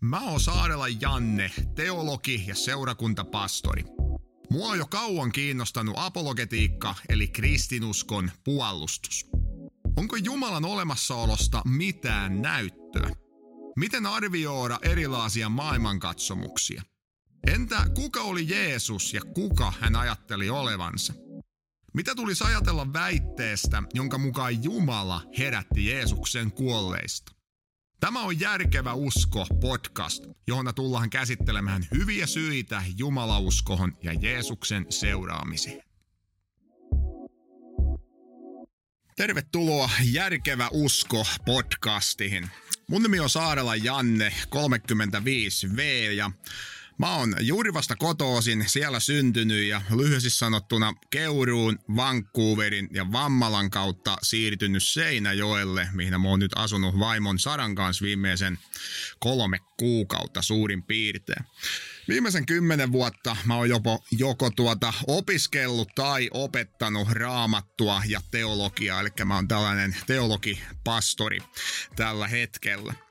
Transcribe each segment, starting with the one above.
Mä oon Saarela Janne, teologi ja seurakuntapastori. Mua on jo kauan kiinnostanut apologetiikka eli kristinuskon puolustus. Onko Jumalan olemassaolosta mitään näyttöä? Miten arvioida erilaisia maailmankatsomuksia? Entä kuka oli Jeesus ja kuka hän ajatteli olevansa? Mitä tulisi ajatella väitteestä, jonka mukaan Jumala herätti Jeesuksen kuolleista? Tämä on Järkevä usko podcast, johon tullaan käsittelemään hyviä syitä Jumalauskohon ja Jeesuksen seuraamiseen. Tervetuloa Järkevä usko podcastiin. Mun nimi on Saarela Janne, 35V ja Mä oon juuri vasta kotoosin, siellä syntynyt ja lyhyesti sanottuna Keuruun, Vancouverin ja Vammalan kautta siirtynyt Seinäjoelle, mihin mä oon nyt asunut vaimon Saran kanssa viimeisen kolme kuukautta suurin piirtein. Viimeisen kymmenen vuotta mä oon joko, joko tuota opiskellut tai opettanut raamattua ja teologiaa, eli mä oon tällainen teologipastori tällä hetkellä.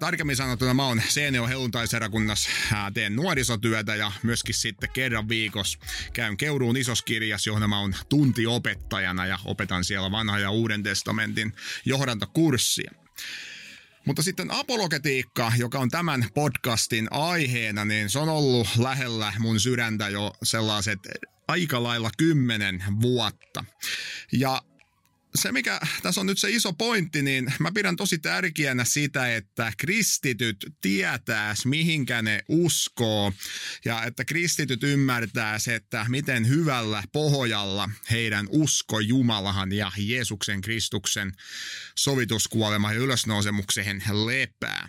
Tarkemmin sanottuna mä oon Seinäjo helluntaiseurakunnassa, teen nuorisotyötä ja myöskin sitten kerran viikossa käyn Keuruun isoskirjas, johon mä oon tuntiopettajana ja opetan siellä vanha ja uuden testamentin johdantokurssia. Mutta sitten apologetiikka, joka on tämän podcastin aiheena, niin se on ollut lähellä mun sydäntä jo sellaiset aika lailla kymmenen vuotta. Ja se, mikä tässä on nyt se iso pointti, niin mä pidän tosi tärkeänä sitä, että kristityt tietää, mihinkä ne uskoo, ja että kristityt ymmärtää se, että miten hyvällä pohjalla heidän usko Jumalahan ja Jeesuksen Kristuksen sovituskuolema ja ylösnousemukseen lepää.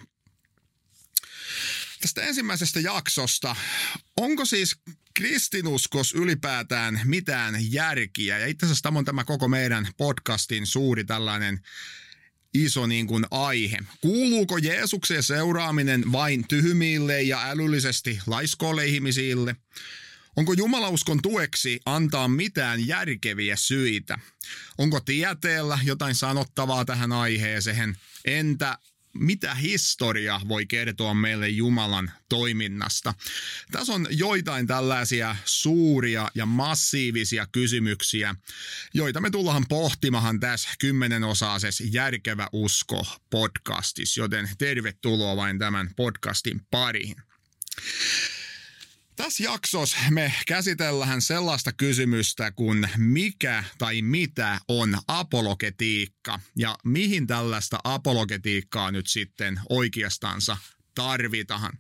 Tästä ensimmäisestä jaksosta, onko siis kristinuskos ylipäätään mitään järkiä? Ja itse asiassa tämä on tämä koko meidän podcastin suuri tällainen iso niin kuin aihe. Kuuluuko Jeesuksen seuraaminen vain tyhmille ja älyllisesti laiskoille ihmisille? Onko jumalauskon tueksi antaa mitään järkeviä syitä? Onko tieteellä jotain sanottavaa tähän aiheeseen? Entä mitä historia voi kertoa meille Jumalan toiminnasta. Tässä on joitain tällaisia suuria ja massiivisia kysymyksiä, joita me tullaan pohtimahan tässä kymmenenosaisessa Järkevä usko podcastissa, joten tervetuloa vain tämän podcastin pariin. Tässä jaksossa me käsitellään sellaista kysymystä kuin mikä tai mitä on apologetiikka ja mihin tällaista apologetiikkaa nyt sitten oikeastansa tarvitaan.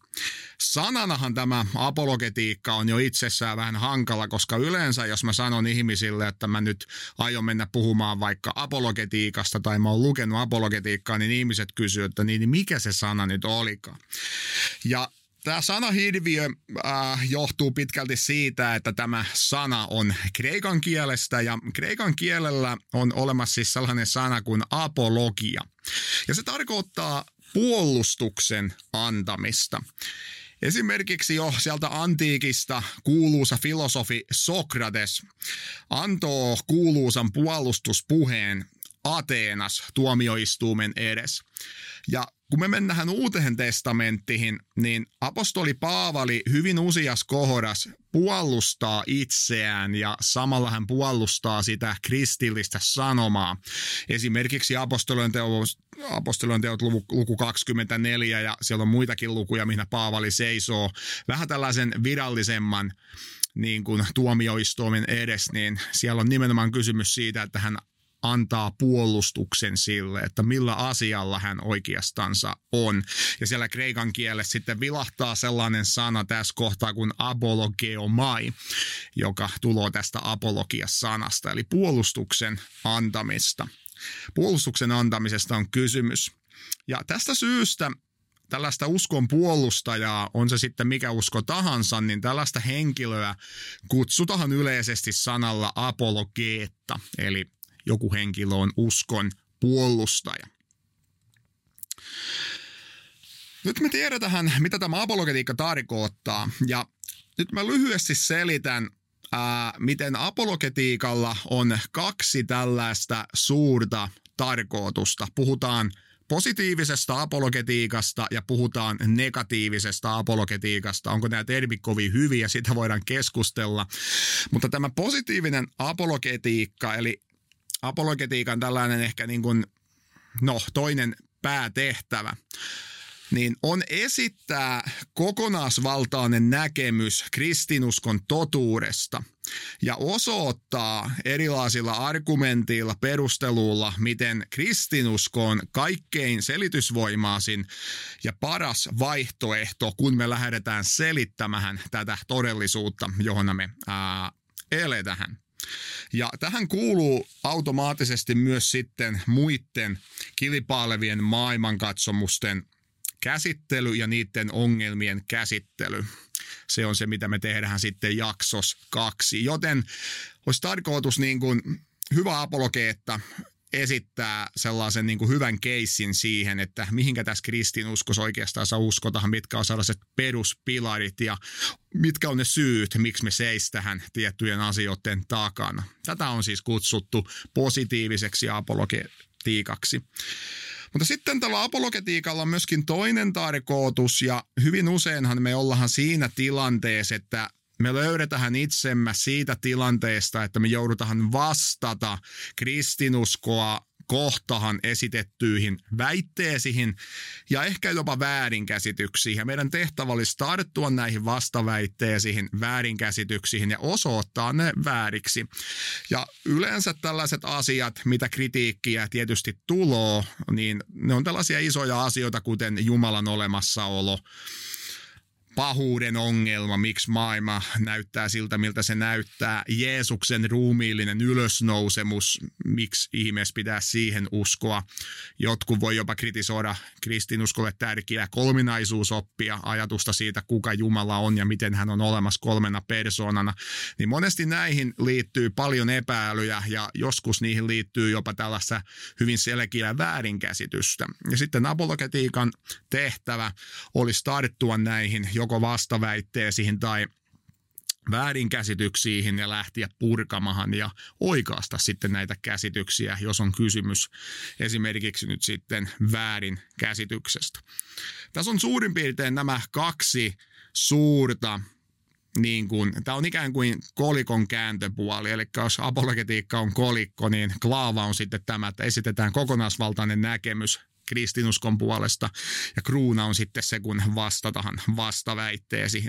Sananahan tämä apologetiikka on jo itsessään vähän hankala, koska yleensä jos mä sanon ihmisille, että mä nyt aion mennä puhumaan vaikka apologetiikasta tai mä oon lukenut apologetiikkaa, niin ihmiset kysyvät, että niin mikä se sana nyt olikaan. Ja Tämä sana hirviö äh, johtuu pitkälti siitä, että tämä sana on kreikan kielestä ja kreikan kielellä on olemassa siis sellainen sana kuin apologia. Ja se tarkoittaa puolustuksen antamista. Esimerkiksi jo sieltä antiikista kuuluisa filosofi Sokrates antoi kuuluusan puolustuspuheen Ateenas tuomioistuimen edes. Ja kun me mennään uuteen testamenttiin, niin apostoli Paavali hyvin useas kohdas puolustaa itseään ja samalla hän puolustaa sitä kristillistä sanomaa. Esimerkiksi apostolien teot, apostolien teot luku, luku 24 ja siellä on muitakin lukuja, mihin Paavali seisoo vähän tällaisen virallisemman niin kuin tuomioistuimen edes, niin siellä on nimenomaan kysymys siitä, että hän antaa puolustuksen sille, että millä asialla hän oikeastansa on. Ja siellä kreikan kielessä sitten vilahtaa sellainen sana tässä kohtaa kuin apologeomai, joka tulee tästä apologia-sanasta, eli puolustuksen antamista. Puolustuksen antamisesta on kysymys. Ja tästä syystä tällaista uskon puolustajaa, on se sitten mikä usko tahansa, niin tällaista henkilöä kutsutaan yleisesti sanalla apologeetta, eli joku henkilö on uskon puolustaja. Nyt me tiedetään, mitä tämä apologetiikka tarkoittaa, ja nyt mä lyhyesti selitän, ää, miten apologetiikalla on kaksi tällaista suurta tarkoitusta. Puhutaan positiivisesta apologetiikasta ja puhutaan negatiivisesta apologetiikasta. Onko nämä termit kovin hyviä, sitä voidaan keskustella. Mutta tämä positiivinen apologetiikka, eli apologetiikan tällainen ehkä niin kuin, no, toinen päätehtävä, niin on esittää kokonaisvaltainen näkemys kristinuskon totuudesta ja osoittaa erilaisilla argumenteilla, perusteluilla, miten kristinusko on kaikkein selitysvoimaisin ja paras vaihtoehto, kun me lähdetään selittämään tätä todellisuutta, johon me ää, eletään. Ja tähän kuuluu automaattisesti myös sitten muiden kilpailevien maailmankatsomusten käsittely ja niiden ongelmien käsittely. Se on se, mitä me tehdään sitten jaksos kaksi. Joten olisi tarkoitus niin kuin hyvä apologeetta esittää sellaisen niin kuin hyvän keissin siihen, että mihinkä tässä kristinuskossa oikeastaan uskotaan, mitkä on sellaiset peruspilarit ja mitkä on ne syyt, miksi me seis tähän tiettyjen asioiden takana. Tätä on siis kutsuttu positiiviseksi apologetiikaksi. Mutta sitten tällä apologetiikalla on myöskin toinen tarkoitus ja hyvin useinhan me ollaan siinä tilanteessa, että me löydetään itsemme siitä tilanteesta, että me joudutaan vastata kristinuskoa kohtahan esitettyihin väitteisiin ja ehkä jopa väärinkäsityksiin. Ja meidän tehtävä olisi tarttua näihin vastaväitteisiin, väärinkäsityksiin ja osoittaa ne vääriksi. Ja yleensä tällaiset asiat, mitä kritiikkiä tietysti tuloo, niin ne on tällaisia isoja asioita, kuten Jumalan olemassaolo, pahuuden ongelma, miksi maailma näyttää siltä, miltä se näyttää. Jeesuksen ruumiillinen ylösnousemus, miksi ihmeessä pitää siihen uskoa. Jotkut voi jopa kritisoida kristinuskolle tärkeää kolminaisuusoppia, ajatusta siitä, kuka Jumala on ja miten hän on olemassa kolmena persoonana. Niin monesti näihin liittyy paljon epäilyjä ja joskus niihin liittyy jopa tällaista hyvin selkeää väärinkäsitystä. Ja sitten apologetiikan tehtävä olisi tarttua näihin joko vastaväitteisiin tai väärinkäsityksiin ja lähtiä purkamahan ja oikaasta sitten näitä käsityksiä, jos on kysymys esimerkiksi nyt sitten väärinkäsityksestä. Tässä on suurin piirtein nämä kaksi suurta niin kuin, tämä on ikään kuin kolikon kääntöpuoli, eli jos apologetiikka on kolikko, niin klaava on sitten tämä, että esitetään kokonaisvaltainen näkemys kristinuskon puolesta. Ja kruuna on sitten se, kun vastatahan vastaväitteesi.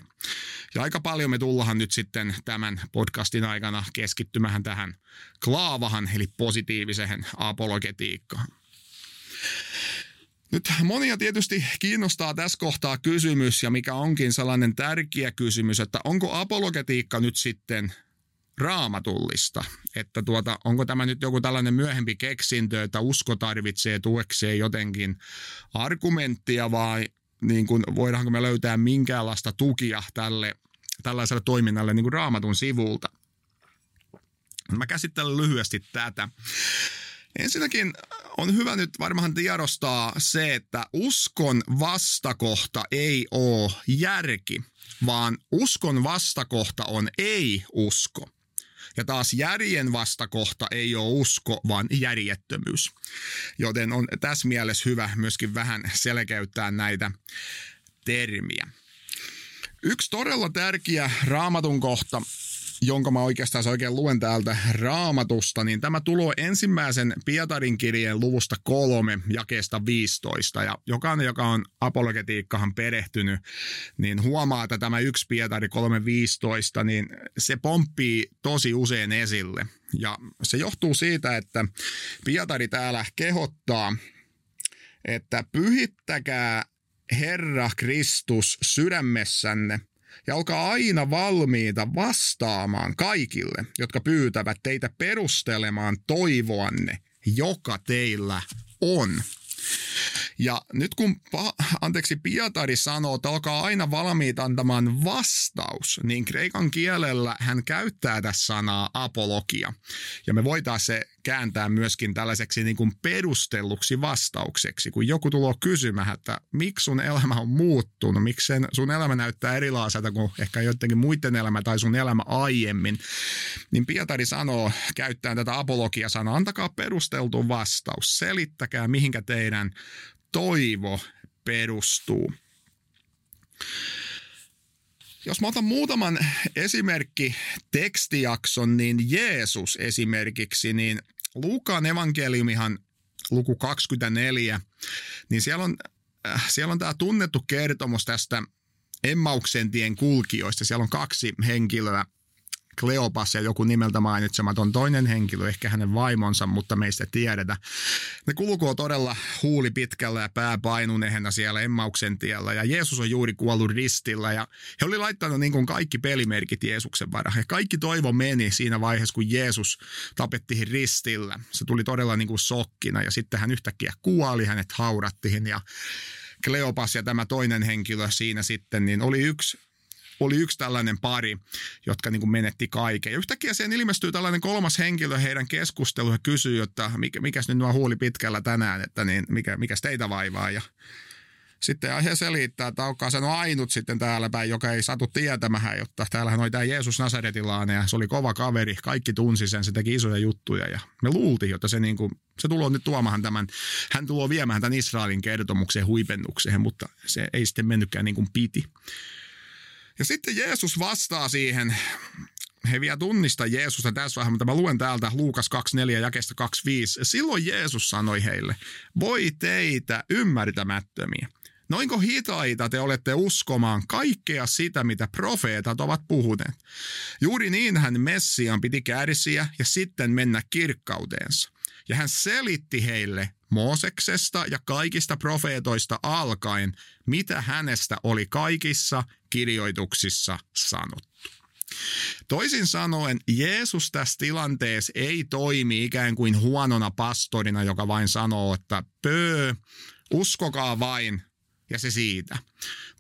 Ja aika paljon me tullahan nyt sitten tämän podcastin aikana keskittymähän tähän klaavahan, eli positiiviseen apologetiikkaan. Nyt monia tietysti kiinnostaa tässä kohtaa kysymys, ja mikä onkin sellainen tärkeä kysymys, että onko apologetiikka nyt sitten raamatullista. Että tuota, onko tämä nyt joku tällainen myöhempi keksintö, että usko tarvitsee tuekseen jotenkin argumenttia vai niin kuin, voidaanko me löytää minkäänlaista tukia tälle, tällaiselle toiminnalle niin kuin raamatun sivulta. Mä käsittelen lyhyesti tätä. Ensinnäkin on hyvä nyt varmaan tiedostaa se, että uskon vastakohta ei ole järki, vaan uskon vastakohta on ei-usko. Ja taas järjen vastakohta ei ole usko, vaan järjettömyys. Joten on tässä mielessä hyvä myöskin vähän selkeyttää näitä termiä. Yksi todella tärkeä raamatun kohta jonka mä oikeastaan oikein luen täältä raamatusta, niin tämä tulo ensimmäisen Pietarin kirjeen luvusta kolme jakeesta 15. Ja jokainen, joka on apologetiikkahan perehtynyt, niin huomaa, että tämä yksi Pietari 3.15, niin se pomppii tosi usein esille. Ja se johtuu siitä, että Pietari täällä kehottaa, että pyhittäkää Herra Kristus sydämessänne – ja olkaa aina valmiita vastaamaan kaikille, jotka pyytävät teitä perustelemaan toivoanne, joka teillä on. Ja nyt kun, anteeksi, Pietari sanoo, että olkaa aina valmiit antamaan vastaus, niin kreikan kielellä hän käyttää tässä sanaa apologia. Ja me voitaisiin se kääntää myöskin tällaiseksi niin kuin perustelluksi vastaukseksi. Kun joku tulee kysymään, että miksi sun elämä on muuttunut, miksi sen, sun elämä näyttää erilaiselta kuin ehkä jotenkin muiden elämä tai sun elämä aiemmin, niin Pietari sanoo, käyttäen tätä apologia sanoo, antakaa perusteltu vastaus, selittäkää mihinkä teidän toivo perustuu. Jos mä otan muutaman esimerkki tekstijakson, niin Jeesus esimerkiksi, niin Luukaan evankeliumihan luku 24, niin siellä on, äh, siellä on tämä tunnettu kertomus tästä Emmauksen tien kulkijoista. Siellä on kaksi henkilöä, Kleopas ja joku nimeltä mainitsematon toinen henkilö, ehkä hänen vaimonsa, mutta meistä tiedetä. Ne kulkoo todella huuli pitkällä ja pää painuneena siellä Emmauksen tiellä ja Jeesus on juuri kuollut ristillä ja he oli laittanut niin kuin kaikki pelimerkit Jeesuksen varaan. Ja kaikki toivo meni siinä vaiheessa, kun Jeesus tapettiin ristillä. Se tuli todella niin kuin sokkina ja sitten hän yhtäkkiä kuoli, hänet haurattiin ja Kleopas ja tämä toinen henkilö siinä sitten, niin oli yksi oli yksi tällainen pari, jotka niin kuin menetti kaiken. Ja yhtäkkiä siihen ilmestyy tällainen kolmas henkilö heidän keskusteluun ja kysyy, että mikä, mikäs nyt nuo huuli pitkällä tänään, että niin, mikä, mikäs teitä vaivaa. Ja sitten he selittää, että onkaan sen ainut sitten täällä päin, joka ei satu tietämään, jotta täällähän oli tämä Jeesus Nasaretilainen ja se oli kova kaveri, kaikki tunsi sen, se teki isoja juttuja ja me luultiin, että se, niin kuin, se tulee nyt tuomaan tämän, hän tulee viemään tämän Israelin kertomuksen huipennukseen, mutta se ei sitten mennytkään niin kuin piti. Ja sitten Jeesus vastaa siihen, he vielä tunnista Jeesusta tässä vaiheessa, mutta mä luen täältä Luukas 24 jakesta 25. Silloin Jeesus sanoi heille, voi teitä ymmärtämättömiä. Noinko hitaita te olette uskomaan kaikkea sitä, mitä profeetat ovat puhuneet? Juuri niin hän Messian piti kärsiä ja sitten mennä kirkkauteensa. Ja hän selitti heille Mooseksesta ja kaikista profeetoista alkaen, mitä hänestä oli kaikissa kirjoituksissa sanottu. Toisin sanoen, Jeesus tässä tilanteessa ei toimi ikään kuin huonona pastorina, joka vain sanoo, että pöö, uskokaa vain ja se siitä.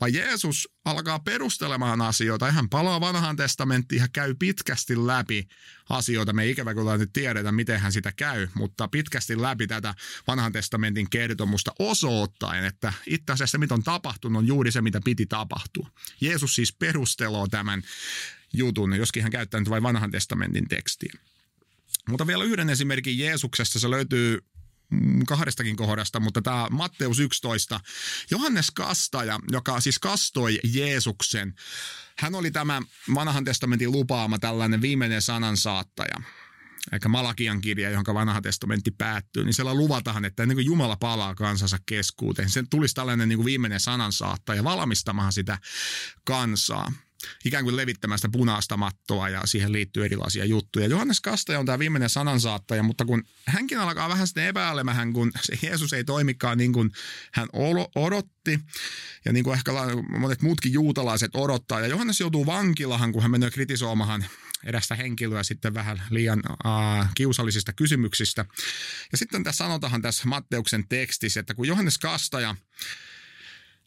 Vaan Jeesus alkaa perustelemaan asioita. Hän palaa vanhaan testamenttiin ja käy pitkästi läpi asioita. Me ei ikävä kyllä nyt tiedetä, miten hän sitä käy, mutta pitkästi läpi tätä vanhan testamentin kertomusta osoittaen, että itse asiassa mitä on tapahtunut on juuri se, mitä piti tapahtua. Jeesus siis perusteloo tämän jutun, joskin hän käyttää nyt vain vanhan testamentin tekstiä. Mutta vielä yhden esimerkin Jeesuksesta, se löytyy kahdestakin kohdasta, mutta tämä Matteus 11. Johannes Kastaja, joka siis kastoi Jeesuksen, hän oli tämä vanhan testamentin lupaama tällainen viimeinen sanansaattaja eikä Malakian kirja, johon vanha testamentti päättyy, niin siellä luvataan, että ennen kuin Jumala palaa kansansa keskuuteen, sen tulisi tällainen niin kuin viimeinen sanansaattaja valmistamaan sitä kansaa ikään kuin levittämään sitä punaista mattoa ja siihen liittyy erilaisia juttuja. Johannes Kastaja on tämä viimeinen sanansaattaja, mutta kun hänkin alkaa vähän sitten epäilemään, kun se Jeesus ei toimikaan niin kuin hän odotti ja niin kuin ehkä monet muutkin juutalaiset odottaa. Ja Johannes joutuu vankilahan, kun hän menee kritisoimaan erästä henkilöä sitten vähän liian uh, kiusallisista kysymyksistä. Ja sitten tässä sanotaan tässä Matteuksen tekstissä, että kun Johannes Kastaja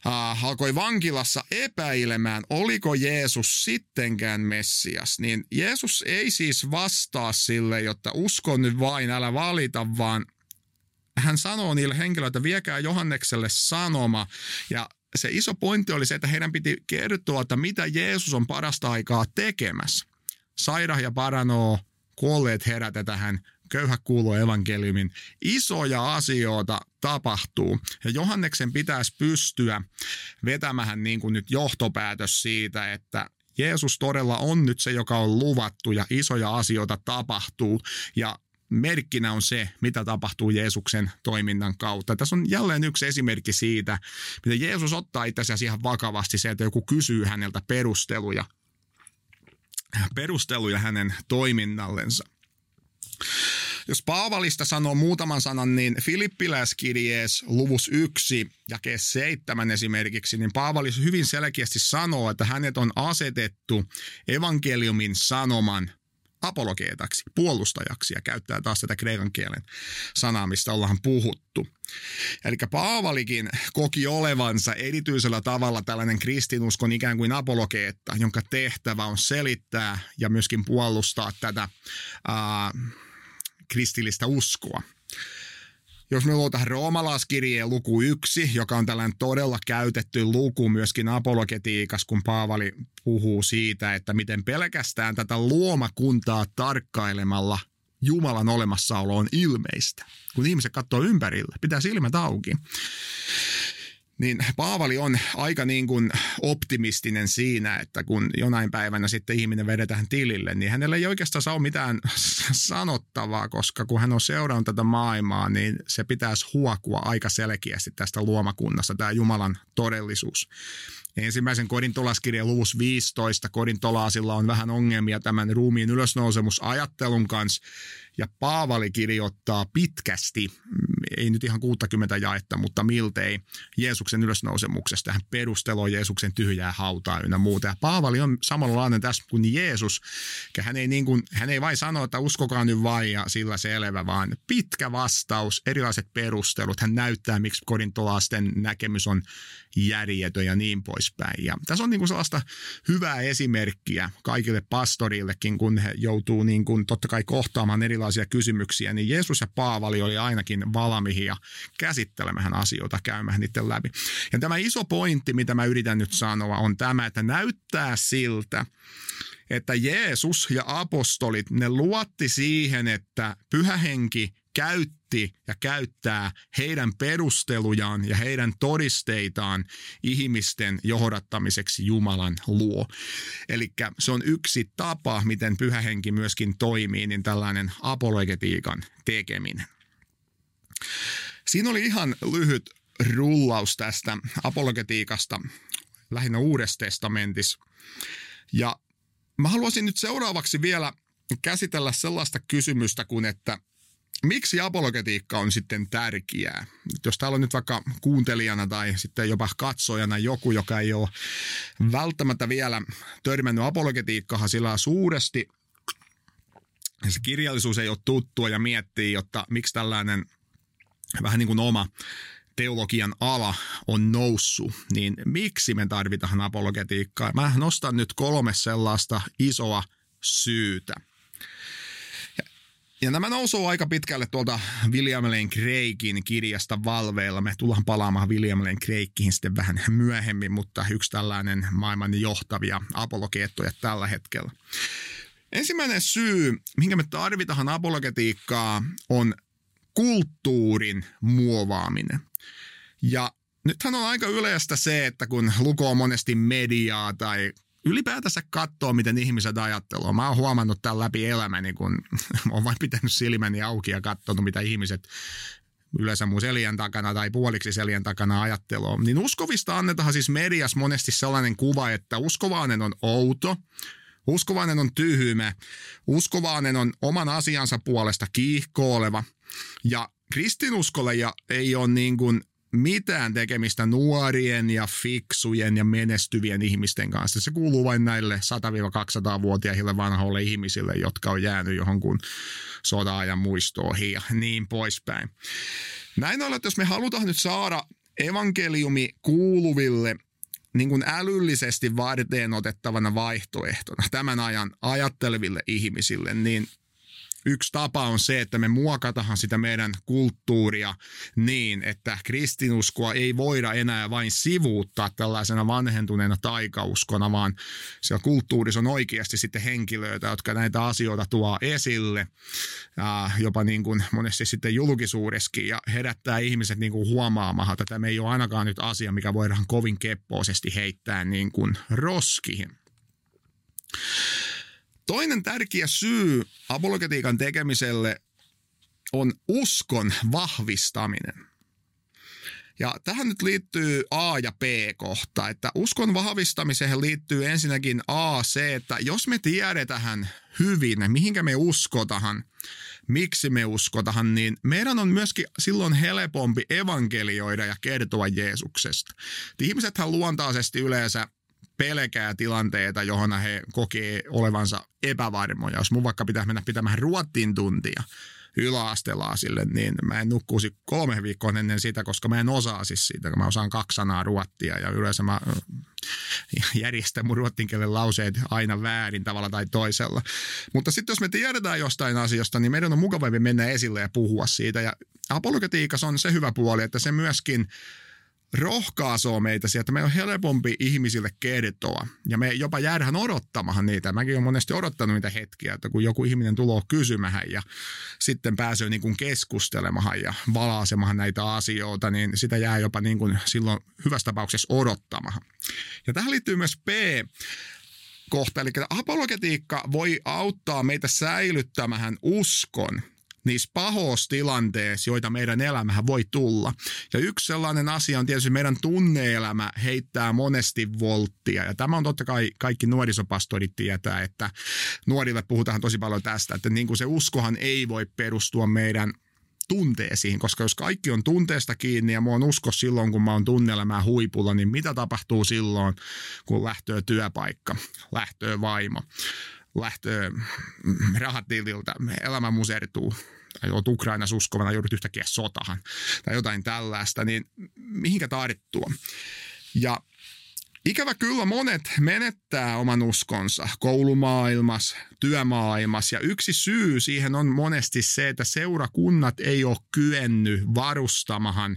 äh, alkoi vankilassa epäilemään, oliko Jeesus sittenkään Messias, niin Jeesus ei siis vastaa sille, jotta usko nyt vain, älä valita, vaan hän sanoo niille henkilöille, että viekää Johannekselle sanoma. Ja se iso pointti oli se, että heidän piti kertoa, että mitä Jeesus on parasta aikaa tekemässä. Saira ja paranoo, kuolleet herätetään, köyhä kuuluu evankeliumin. Isoja asioita tapahtuu. Ja Johanneksen pitäisi pystyä vetämään niin kuin nyt johtopäätös siitä, että Jeesus todella on nyt se, joka on luvattu ja isoja asioita tapahtuu. Ja merkkinä on se, mitä tapahtuu Jeesuksen toiminnan kautta. Tässä on jälleen yksi esimerkki siitä, miten Jeesus ottaa itse asiassa ihan vakavasti se, että joku kysyy häneltä perusteluja, perusteluja hänen toiminnallensa. Jos Paavalista sanoo muutaman sanan, niin Filippiläiskirjees luvus 1 ja 7 esimerkiksi, niin Paavalis hyvin selkeästi sanoo, että hänet on asetettu evankeliumin sanoman apologeetaksi, puolustajaksi ja käyttää taas tätä kreikan kielen sanaa, mistä ollaan puhuttu. Eli Paavalikin koki olevansa erityisellä tavalla tällainen kristinuskon ikään kuin apologeetta, jonka tehtävä on selittää ja myöskin puolustaa tätä ää, kristillistä uskoa. Jos me luotaan roomalaiskirjeen luku yksi, joka on tällainen todella käytetty luku myöskin apologetiikassa, kun Paavali puhuu siitä, että miten pelkästään tätä luomakuntaa tarkkailemalla Jumalan olemassaolo on ilmeistä. Kun ihmiset katsoo ympärille, pitää silmät auki niin Paavali on aika niin kuin optimistinen siinä, että kun jonain päivänä sitten ihminen vedetään tilille, niin hänellä ei oikeastaan saa mitään sanottavaa, koska kun hän on seurannut tätä maailmaa, niin se pitäisi huokua aika selkeästi tästä luomakunnasta, tämä Jumalan todellisuus. Ensimmäisen kodintolaskirjan luvussa 15 kodintolaasilla on vähän ongelmia tämän ruumiin ylösnousemusajattelun kanssa, ja Paavali kirjoittaa pitkästi, ei nyt ihan 60 jaetta, mutta miltei Jeesuksen ylösnousemuksesta. Hän perusteloi Jeesuksen tyhjää hautaa ynnä muuta. Ja Paavali on samanlainen tässä kuin Jeesus. Hän ei, niin kuin, hän ei vain sano, että uskokaa nyt vain ja sillä selvä, vaan pitkä vastaus, erilaiset perustelut. Hän näyttää, miksi korintolaisten näkemys on järjetön ja niin poispäin. Ja tässä on niin kuin sellaista hyvää esimerkkiä kaikille pastorillekin, kun he joutuu niin kuin totta kai kohtaamaan erilaisia kysymyksiä, niin Jeesus ja Paavali oli ainakin valmiita käsittelemään asioita, käymään niiden läpi. Ja tämä iso pointti, mitä mä yritän nyt sanoa, on tämä, että näyttää siltä, että Jeesus ja apostolit, ne luotti siihen, että pyhä henki käytti ja käyttää heidän perustelujaan ja heidän todisteitaan ihmisten johdattamiseksi Jumalan luo. Eli se on yksi tapa, miten pyhä henki myöskin toimii, niin tällainen apologetiikan tekeminen. Siinä oli ihan lyhyt rullaus tästä apologetiikasta, lähinnä Uudessa testamentissa. Ja mä haluaisin nyt seuraavaksi vielä käsitellä sellaista kysymystä kuin, että miksi apologetiikka on sitten tärkeää? Jos täällä on nyt vaikka kuuntelijana tai sitten jopa katsojana joku, joka ei ole välttämättä vielä törmännyt apologetiikkahan sillä suuresti, se kirjallisuus ei ole tuttua ja miettii, jotta miksi tällainen vähän niin kuin oma teologian ala on noussut, niin miksi me tarvitaan apologetiikkaa? Mä nostan nyt kolme sellaista isoa syytä. Ja nämä nousuu aika pitkälle tuolta William Lane Craigin kirjasta Valveilla. Me tullaan palaamaan William Lane Craigiin sitten vähän myöhemmin, mutta yksi tällainen maailman johtavia apologeettoja tällä hetkellä. Ensimmäinen syy, minkä me tarvitaan apologetiikkaa, on kulttuurin muovaaminen. Ja nythän on aika yleistä se, että kun lukoo monesti mediaa tai ylipäätänsä katsoa, miten ihmiset ajattelee. Mä oon huomannut tämän läpi elämäni, kun oon vain pitänyt silmäni auki ja katsonut, mitä ihmiset yleensä mun selien takana tai puoliksi selien takana ajattelua. Niin uskovista annetaan siis mediassa monesti sellainen kuva, että uskovainen on outo, uskovainen on tyhmä, uskovainen on oman asiansa puolesta kiihkooleva ja kristinuskolle ja ei ole niin kuin mitään tekemistä nuorien ja fiksujen ja menestyvien ihmisten kanssa. Se kuuluu vain näille 100-200-vuotiaille vanhoille ihmisille, jotka on jäänyt johonkin sota-ajan muistoihin ja niin poispäin. Näin ollen, että jos me halutaan nyt saada evankeliumi kuuluville niin kuin älyllisesti varteen otettavana vaihtoehtona tämän ajan ajatteleville ihmisille, niin yksi tapa on se, että me muokataan sitä meidän kulttuuria niin, että kristinuskoa ei voida enää vain sivuuttaa tällaisena vanhentuneena taikauskona, vaan siellä kulttuurissa on oikeasti sitten henkilöitä, jotka näitä asioita tuo esille, jopa niin kuin monesti sitten julkisuudessakin ja herättää ihmiset niin kuin huomaamaan, että tämä ei ole ainakaan nyt asia, mikä voidaan kovin keppoisesti heittää niin kuin roskiin. Toinen tärkeä syy apologetiikan tekemiselle on uskon vahvistaminen. Ja tähän nyt liittyy A ja B-kohta, että uskon vahvistamiseen liittyy ensinnäkin A se, että jos me tiedetään hyvin, mihinkä me uskotahan, miksi me uskotahan, niin meidän on myöskin silloin helpompi evankelioida ja kertoa Jeesuksesta. Ihmisethän luontaisesti yleensä pelkää tilanteita, johon he kokee olevansa epävarmoja. Jos mun vaikka pitää mennä pitämään ruottin tuntia yläastelaasille, niin mä en nukkuisi kolme viikkoa ennen sitä, koska mä en osaa siis siitä, kun mä osaan kaksi sanaa ruottia ja yleensä mä järjestää mun ruottinkielen lauseet aina väärin tavalla tai toisella. Mutta sitten jos me tiedetään jostain asiasta, niin meidän on mukavampi mennä esille ja puhua siitä. Ja apologetiikassa on se hyvä puoli, että se myöskin rohkaisoo meitä sieltä. Me on helpompi ihmisille kertoa ja me jopa jäädään odottamahan niitä. Mäkin olen monesti odottanut niitä hetkiä, että kun joku ihminen tulee kysymään ja sitten pääsee niin kuin keskustelemaan ja valaasemahan näitä asioita, niin sitä jää jopa niin kuin silloin hyvässä tapauksessa odottamaan. Ja tähän liittyy myös P, kohta, eli apologetiikka voi auttaa meitä säilyttämään uskon niissä pahoissa tilanteissa, joita meidän elämähän voi tulla. Ja yksi sellainen asia on tietysti meidän tunneelämä heittää monesti volttia. Ja tämä on totta kai kaikki nuorisopastorit tietää, että nuorille puhutaan tosi paljon tästä, että niin kuin se uskohan ei voi perustua meidän tunteisiin, koska jos kaikki on tunteesta kiinni ja mua on usko silloin, kun mä oon tunneelämää huipulla, niin mitä tapahtuu silloin, kun lähtöö työpaikka, lähtöö vaimo, lähtöö rahat tililtä, elämä musertuu, tai olet Ukrainassa uskovana, joudut yhtäkkiä sotahan, tai jotain tällaista, niin mihinkä tarttua? Ja Ikävä kyllä monet menettää oman uskonsa koulumaailmassa, työmaailmassa ja yksi syy siihen on monesti se, että seurakunnat ei ole kyennyt varustamahan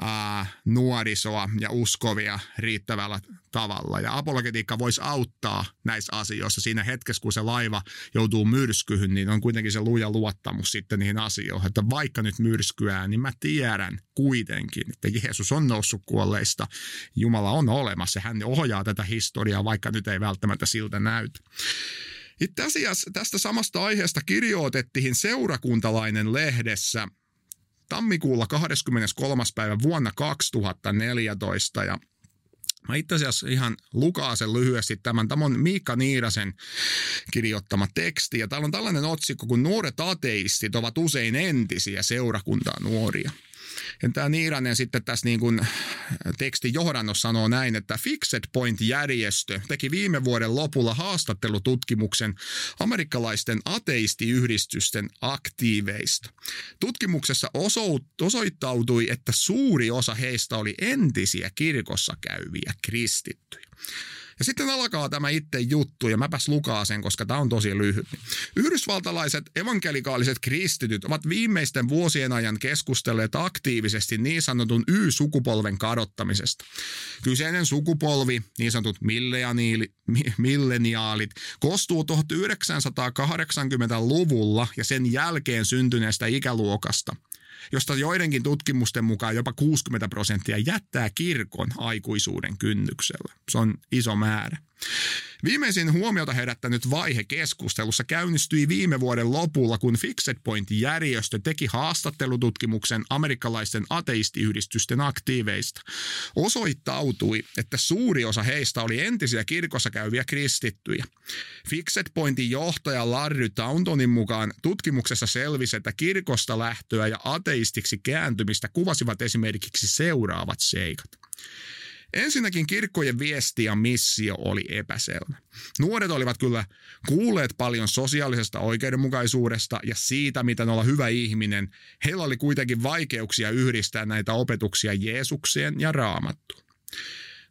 ää, nuorisoa ja uskovia riittävällä tavalla. Ja apologetiikka voisi auttaa näissä asioissa. Siinä hetkessä, kun se laiva joutuu myrskyyn, niin on kuitenkin se luja luottamus sitten niihin asioihin, että vaikka nyt myrskyää, niin mä tiedän kuitenkin, että Jeesus on noussut kuolleista, Jumala on olemassa, hän ohjaa tätä historiaa, vaikka nyt ei välttämättä siltä näytä. Itse asiassa tästä samasta aiheesta kirjoitettiin seurakuntalainen lehdessä tammikuulla 23. päivä vuonna 2014 ja Mä itse asiassa ihan lukaasen lyhyesti tämän. Tämä on Miikka Niirasen kirjoittama teksti ja täällä on tällainen otsikko, kun nuoret ateistit ovat usein entisiä seurakuntaa nuoria. Tämä Niiranen sitten tässä niin kuin tekstin johdannossa sanoo näin, että Fixed Point-järjestö teki viime vuoden lopulla haastattelututkimuksen amerikkalaisten ateistiyhdistysten aktiiveista. Tutkimuksessa osoittautui, että suuri osa heistä oli entisiä kirkossa käyviä kristittyjä. Ja sitten alkaa tämä itse juttu, ja mäpäs lukaa sen, koska tämä on tosi lyhyt. Yhdysvaltalaiset evankelikaaliset kristityt ovat viimeisten vuosien ajan keskustelleet aktiivisesti niin sanotun Y-sukupolven kadottamisesta. Kyseinen sukupolvi, niin sanotut milleniaalit, koostuu 1980-luvulla ja sen jälkeen syntyneestä ikäluokasta – josta joidenkin tutkimusten mukaan jopa 60 prosenttia jättää kirkon aikuisuuden kynnyksellä. Se on iso määrä. Viimeisin huomiota herättänyt vaihe keskustelussa käynnistyi viime vuoden lopulla, kun Fixed Point-järjestö teki haastattelututkimuksen amerikkalaisten ateistiyhdistysten aktiiveista. Osoittautui, että suuri osa heistä oli entisiä kirkossa käyviä kristittyjä. Fixed Pointin johtaja Larry Tauntonin mukaan tutkimuksessa selvisi, että kirkosta lähtöä ja ateistiksi kääntymistä kuvasivat esimerkiksi seuraavat seikat. Ensinnäkin kirkkojen viesti ja missio oli epäselvä. Nuoret olivat kyllä kuulleet paljon sosiaalisesta oikeudenmukaisuudesta ja siitä, miten olla hyvä ihminen. Heillä oli kuitenkin vaikeuksia yhdistää näitä opetuksia Jeesukseen ja Raamattuun.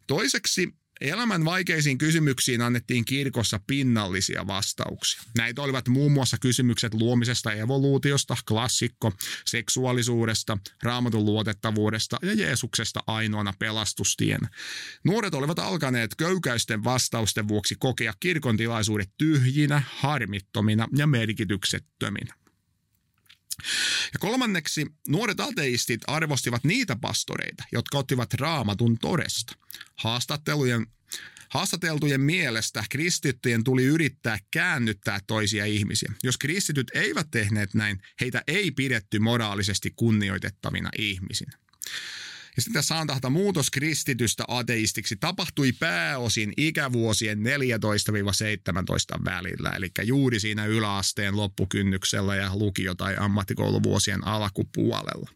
Toiseksi Elämän vaikeisiin kysymyksiin annettiin kirkossa pinnallisia vastauksia. Näitä olivat muun muassa kysymykset luomisesta evoluutiosta, klassikko, seksuaalisuudesta, raamatun luotettavuudesta ja Jeesuksesta ainoana pelastustien. Nuoret olivat alkaneet köykäisten vastausten vuoksi kokea kirkon tilaisuudet tyhjinä, harmittomina ja merkityksettöminä. Ja kolmanneksi, nuoret ateistit arvostivat niitä pastoreita, jotka ottivat raamatun todesta. Haastattelujen Haastateltujen mielestä kristittyjen tuli yrittää käännyttää toisia ihmisiä. Jos kristityt eivät tehneet näin, heitä ei pidetty moraalisesti kunnioitettavina ihmisinä. Ja sitten saantahta muutos kristitystä ateistiksi tapahtui pääosin ikävuosien 14-17 välillä, eli juuri siinä yläasteen loppukynnyksellä ja lukio- tai ammattikouluvuosien alkupuolella.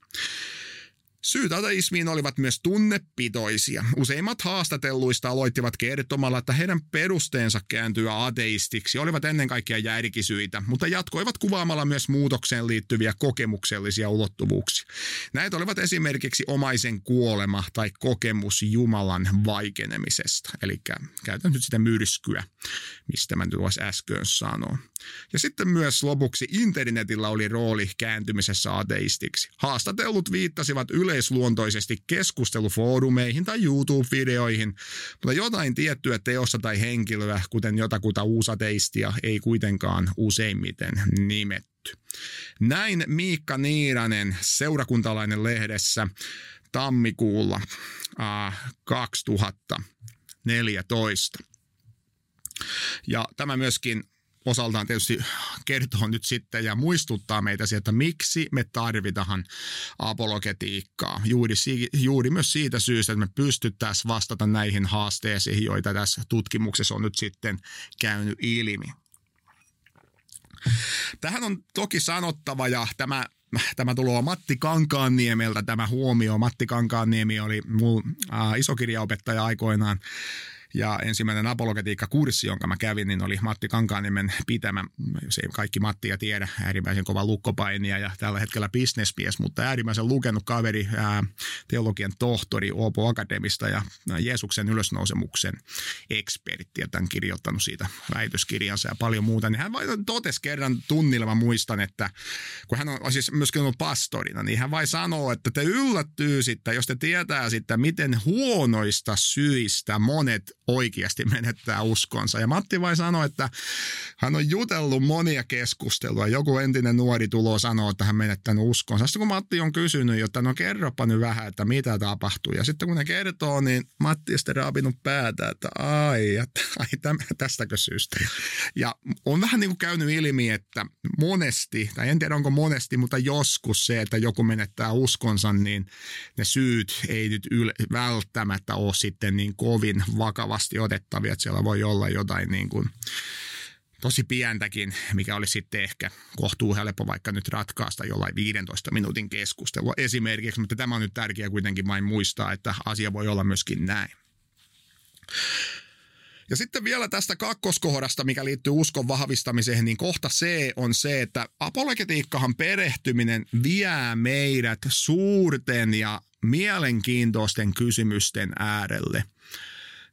Syyt ateismiin olivat myös tunnepitoisia. Useimmat haastatelluista aloittivat kertomalla, että heidän perusteensa kääntyä ateistiksi olivat ennen kaikkea järkisyitä, mutta jatkoivat kuvaamalla myös muutokseen liittyviä kokemuksellisia ulottuvuuksia. Näitä olivat esimerkiksi omaisen kuolema tai kokemus Jumalan vaikenemisesta. Eli käytän nyt sitä myrskyä, mistä mä tuossa äsken sanoin. Ja sitten myös lopuksi internetillä oli rooli kääntymisessä ateistiksi. Haastatellut viittasivat yleisluontoisesti keskustelufoorumeihin tai YouTube-videoihin, mutta jotain tiettyä teosta tai henkilöä, kuten jotakuta uusateistia, ei kuitenkaan useimmiten nimetty. Näin Miikka Niiranen seurakuntalainen lehdessä tammikuulla äh, 2014. Ja tämä myöskin osaltaan tietysti kertoo nyt sitten ja muistuttaa meitä siitä, että miksi me tarvitaan apologetiikkaa. Juuri, juuri myös siitä syystä, että me pystyttäisiin vastata näihin haasteisiin, joita tässä tutkimuksessa on nyt sitten käynyt ilmi. Tähän on toki sanottava ja tämä tämä tulee Matti Kankaanniemeltä tämä huomio. Matti Kankaanniemi oli mun äh, isokirjaopettaja aikoinaan ja ensimmäinen apologetiikka-kurssi, jonka mä kävin, niin oli Matti Kankaaniemen pitämä, jos ei kaikki Mattia tiedä, äärimmäisen kova lukkopainia ja tällä hetkellä bisnesmies, mutta äärimmäisen lukenut kaveri, ää, teologian tohtori Oopo Akademista ja Jeesuksen ylösnousemuksen ekspertti, ja tämän kirjoittanut siitä väitöskirjansa ja paljon muuta, niin hän vain totesi kerran tunnilla, mä muistan, että kun hän on siis myöskin ollut pastorina, niin hän vain sanoo, että te yllättyy sitten, jos te tietää sitten, miten huonoista syistä monet oikeasti menettää uskonsa. Ja Matti vai sanoi, että hän on jutellut monia keskustelua. Joku entinen nuori tulo sanoo, että hän menettänyt uskonsa. Sitten kun Matti on kysynyt, että no kerropa nyt vähän, että mitä tapahtuu. Ja sitten kun ne kertoo, niin Matti on sitten raapinut päätä, että ai, että, ai täm, tästäkö syystä. Ja on vähän niin kuin käynyt ilmi, että monesti, tai en tiedä onko monesti, mutta joskus se, että joku menettää uskonsa, niin ne syyt ei nyt yl- välttämättä ole sitten niin kovin vakava vakavasti otettavia, että siellä voi olla jotain niin kuin tosi pientäkin, mikä olisi sitten ehkä kohtuu helppo vaikka nyt ratkaista jollain 15 minuutin keskustelua esimerkiksi, mutta tämä on nyt tärkeää kuitenkin vain muistaa, että asia voi olla myöskin näin. Ja sitten vielä tästä kakkoskohdasta, mikä liittyy uskon vahvistamiseen, niin kohta C on se, että apologetiikkahan perehtyminen vie meidät suurten ja mielenkiintoisten kysymysten äärelle.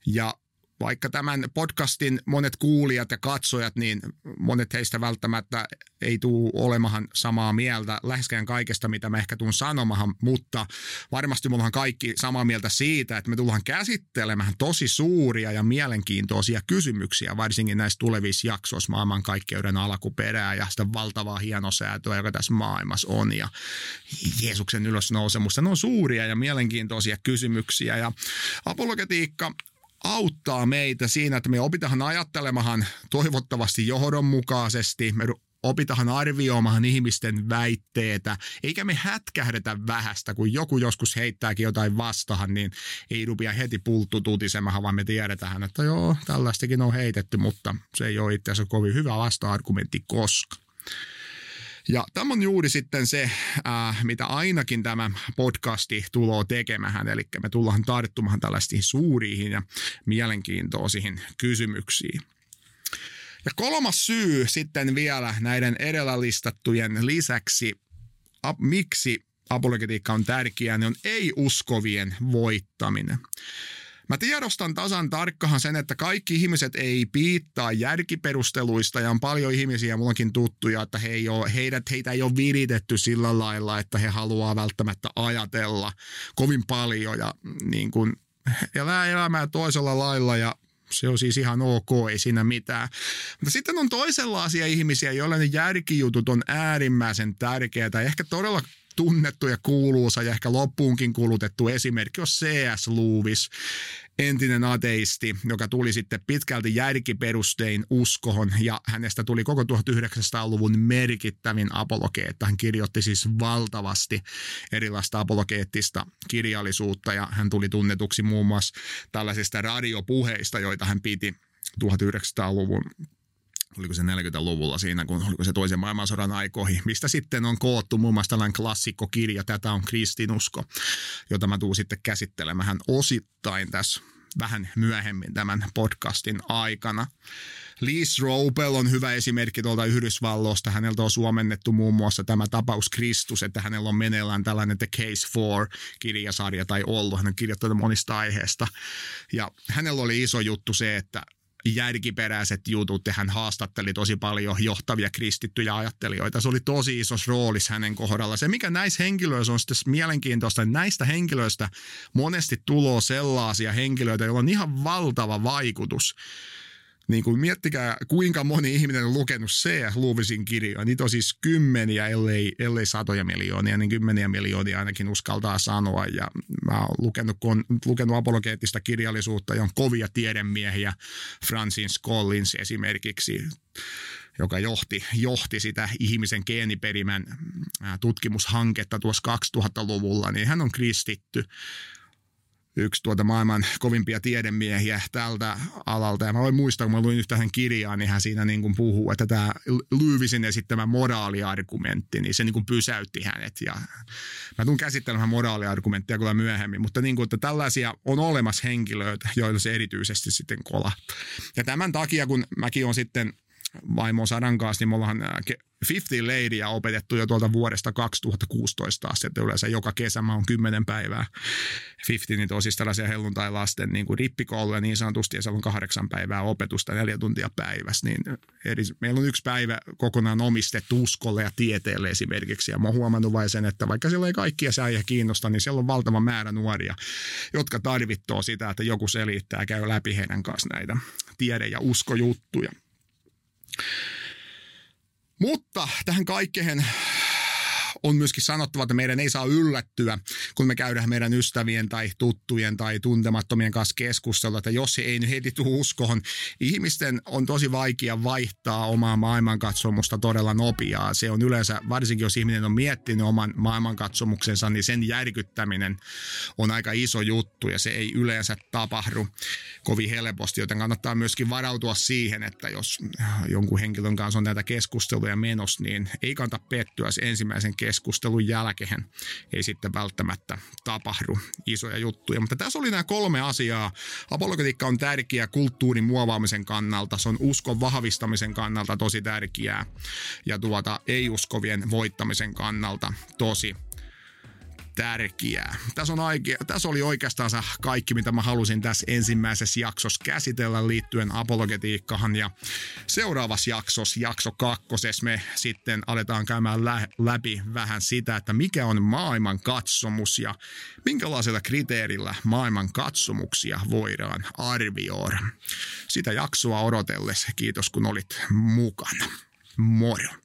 Ja vaikka tämän podcastin monet kuulijat ja katsojat, niin monet heistä välttämättä ei tule olemahan samaa mieltä läheskään kaikesta, mitä mä ehkä tuun sanomahan, mutta varmasti me ollaan kaikki samaa mieltä siitä, että me tullaan käsittelemään tosi suuria ja mielenkiintoisia kysymyksiä, varsinkin näissä tulevissa jaksoissa maailmankaikkeuden alkuperää ja sitä valtavaa hienosäätöä, joka tässä maailmassa on ja Jeesuksen ylösnousemusta. Ne on suuria ja mielenkiintoisia kysymyksiä ja apologetiikka auttaa meitä siinä, että me opitaan ajattelemahan toivottavasti johdonmukaisesti, me opitahan arvioimaan ihmisten väitteitä, eikä me hätkähdetä vähästä, kun joku joskus heittääkin jotain vastahan, niin ei rupia heti pulttu tutisemahan, vaan me tiedetään, että joo, tällaistakin on heitetty, mutta se ei ole itse asiassa kovin hyvä vasta-argumentti koska. Ja tämä on juuri sitten se, äh, mitä ainakin tämä podcasti tuloo tekemään, eli me tullaan tarttumaan tällaisiin suuriin ja mielenkiintoisiin kysymyksiin. Ja kolmas syy sitten vielä näiden edellä listattujen lisäksi, miksi apologetiikka on tärkeää, niin on ei-uskovien voittaminen. Mä tiedostan tasan tarkkahan sen, että kaikki ihmiset ei piittaa järkiperusteluista ja on paljon ihmisiä, mullakin tuttuja, että he ei ole, heidät, heitä ei ole viritetty sillä lailla, että he haluaa välttämättä ajatella kovin paljon ja niin kuin, elää elämää toisella lailla ja se on siis ihan ok, ei siinä mitään. Mutta sitten on toisenlaisia ihmisiä, joille ne järkijutut on äärimmäisen tärkeitä. Ehkä todella tunnettu ja kuuluisa ja ehkä loppuunkin kulutettu esimerkki on C.S. Lewis, entinen ateisti, joka tuli sitten pitkälti järkiperustein uskohon ja hänestä tuli koko 1900-luvun merkittävin apologeetta. Hän kirjoitti siis valtavasti erilaista apologeettista kirjallisuutta ja hän tuli tunnetuksi muun muassa tällaisista radiopuheista, joita hän piti 1900-luvun oliko se 40-luvulla siinä, kun oliko se toisen maailmansodan aikoihin, mistä sitten on koottu muun muassa tällainen klassikkokirja, tätä on kristinusko, jota mä tuun sitten käsittelemään osittain tässä vähän myöhemmin tämän podcastin aikana. Lee Strobel on hyvä esimerkki tuolta Yhdysvalloista. Häneltä on suomennettu muun muassa tämä tapaus Kristus, että hänellä on meneillään tällainen The Case for kirjasarja tai ollut. Hän on kirjoittanut monista aiheista. Ja hänellä oli iso juttu se, että järkiperäiset jutut ja hän haastatteli tosi paljon johtavia kristittyjä ajattelijoita. Se oli tosi iso roolissa hänen kohdalla. Se, mikä näissä henkilöissä on sitten mielenkiintoista, että näistä henkilöistä monesti tulo sellaisia henkilöitä, joilla on ihan valtava vaikutus niin kuin miettikää, kuinka moni ihminen on lukenut se Luvisin kirjoja. Niitä on siis kymmeniä, ellei, ellei satoja miljoonia, niin kymmeniä miljoonia ainakin uskaltaa sanoa. Ja mä oon lukenut, kun on lukenut apologeettista kirjallisuutta ja on kovia tiedemiehiä, Francis Collins esimerkiksi, joka johti, johti sitä ihmisen geeniperimän tutkimushanketta tuossa 2000-luvulla, niin hän on kristitty yksi tuota maailman kovimpia tiedemiehiä tältä alalta. Ja mä voin muistaa, kun mä luin yhtä kirjaa, niin hän siinä niin kuin puhuu, että tämä Lyyvisin esittämä moraaliargumentti, niin se niin kuin pysäytti hänet. Ja mä tuun käsittelemään moraaliargumenttia kyllä myöhemmin, mutta niin kuin, että tällaisia on olemassa henkilöitä, joilla se erityisesti sitten kolahtaa. Ja tämän takia, kun mäkin on sitten vaimo Sadan kanssa, niin me ollaan 50 Ladyä opetettu jo tuolta vuodesta 2016 asti, että yleensä joka kesä mä oon 10 päivää 50, niin tosi tällaisia helluntai-lasten niin kuin rippikouluja niin sanotusti, ja siellä on kahdeksan päivää opetusta, neljä tuntia päivässä, niin eri, meillä on yksi päivä kokonaan omistettu uskolle ja tieteelle esimerkiksi, ja mä oon huomannut vain sen, että vaikka siellä ei kaikkia säijä kiinnosta, niin siellä on valtava määrä nuoria, jotka tarvittoo sitä, että joku selittää ja käy läpi heidän kanssa näitä tiede- ja uskojuttuja. Mutta tähän kaikkeen on myöskin sanottava, että meidän ei saa yllättyä, kun me käydään meidän ystävien tai tuttujen tai tuntemattomien kanssa keskustelua, että jos se ei nyt heti tule uskoon, ihmisten on tosi vaikea vaihtaa omaa maailmankatsomusta todella nopeaa. Se on yleensä, varsinkin jos ihminen on miettinyt oman maailmankatsomuksensa, niin sen järkyttäminen on aika iso juttu ja se ei yleensä tapahdu kovin helposti, joten kannattaa myöskin varautua siihen, että jos jonkun henkilön kanssa on näitä keskusteluja menossa, niin ei kannata pettyä se ensimmäisen keskustelun jälkeen ei sitten välttämättä tapahdu isoja juttuja. Mutta tässä oli nämä kolme asiaa. Apologetiikka on tärkeä kulttuurin muovaamisen kannalta, se on uskon vahvistamisen kannalta tosi tärkeää ja tuota ei-uskovien voittamisen kannalta tosi tärkeää. Tässä, on aike, tässä oli oikeastaan kaikki, mitä mä halusin tässä ensimmäisessä jaksossa käsitellä liittyen apologetiikkahan. Ja seuraavassa jaksossa, jakso kakkosessa, me sitten aletaan käymään lä- läpi vähän sitä, että mikä on maailman katsomus ja minkälaisella kriteerillä maailman katsomuksia voidaan arvioida. Sitä jaksoa odotellessa kiitos kun olit mukana. Moro!